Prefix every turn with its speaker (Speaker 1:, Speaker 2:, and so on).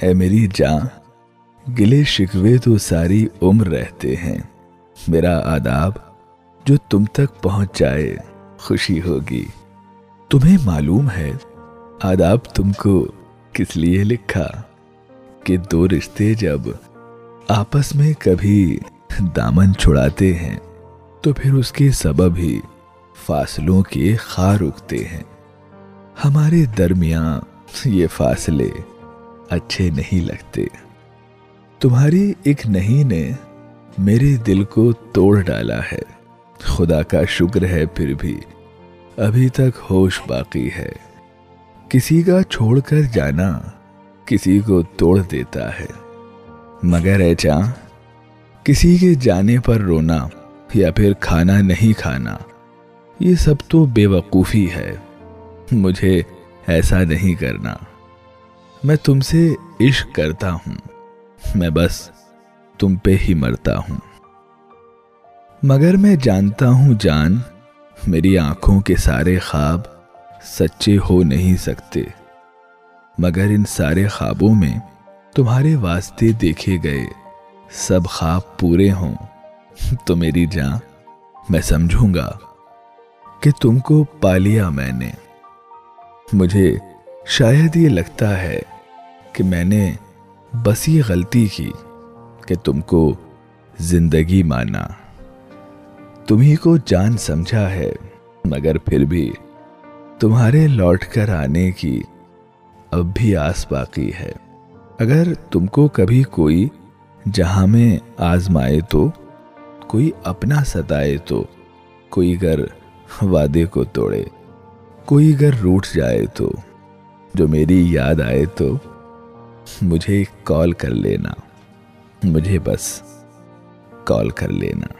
Speaker 1: اے میری جاں گلے شکوے تو ساری عمر رہتے ہیں۔ میرا آداب، جو تم تک پہنچ جائے، خوشی ہوگی۔ تمہیں معلوم ہے، آداب تم کو کس لیے لکھا؟ کہ دو رشتے جب آپس میں کبھی دامن چھڑاتے ہیں، تو پھر اس کے سبب ہی فاصلوں کے خار اگتے ہیں۔ ہمارے درمیان یہ فاصلے اچھے نہیں لگتے۔ تمہاری ایک نہیں نے میرے دل کو توڑ ڈالا ہے۔ خدا کا شکر ہے پھر بھی۔ ابھی تک ہوش باقی ہے۔ کسی کا چھوڑ کر جانا کسی کو توڑ دیتا ہے۔ مگر اے چاں، کسی کے جانے پر رونا یا پھر کھانا نہیں کھانا، یہ سب تو بے وقوفی ہے۔ مجھے ایسا نہیں کرنا۔ میں تم سے عشق کرتا ہوں۔ میں بس تم پہ ہی مرتا ہوں۔ مگر میں جانتا ہوں جان، میری آنکھوں کے سارے خواب سچے ہو نہیں سکتے۔ مگر ان سارے خوابوں میں تمہارے واسطے دیکھے گئے سب خواب پورے ہوں۔ تو میری جان، میں سمجھوں گا کہ تم کو پالیا میں نے۔ مجھے شاید یہ لگتا ہے کہ میں نے بس یہ غلطی کی کہ تم کو زندگی مانا۔ تمہیں کو جان سمجھا ہے، مگر پھر بھی تمہارے لوٹ کر آنے کی اب بھی آس باقی ہے۔ اگر تم کو کبھی کوئی جہاں میں آزمائے تو، کوئی اپنا ستائے تو، کوئی گر وعدے کو توڑے، کوئی گر روٹ جائے تو، جو میری یاد آئے تو مجھے کال کر لینا مجھے بس کال کر لینا۔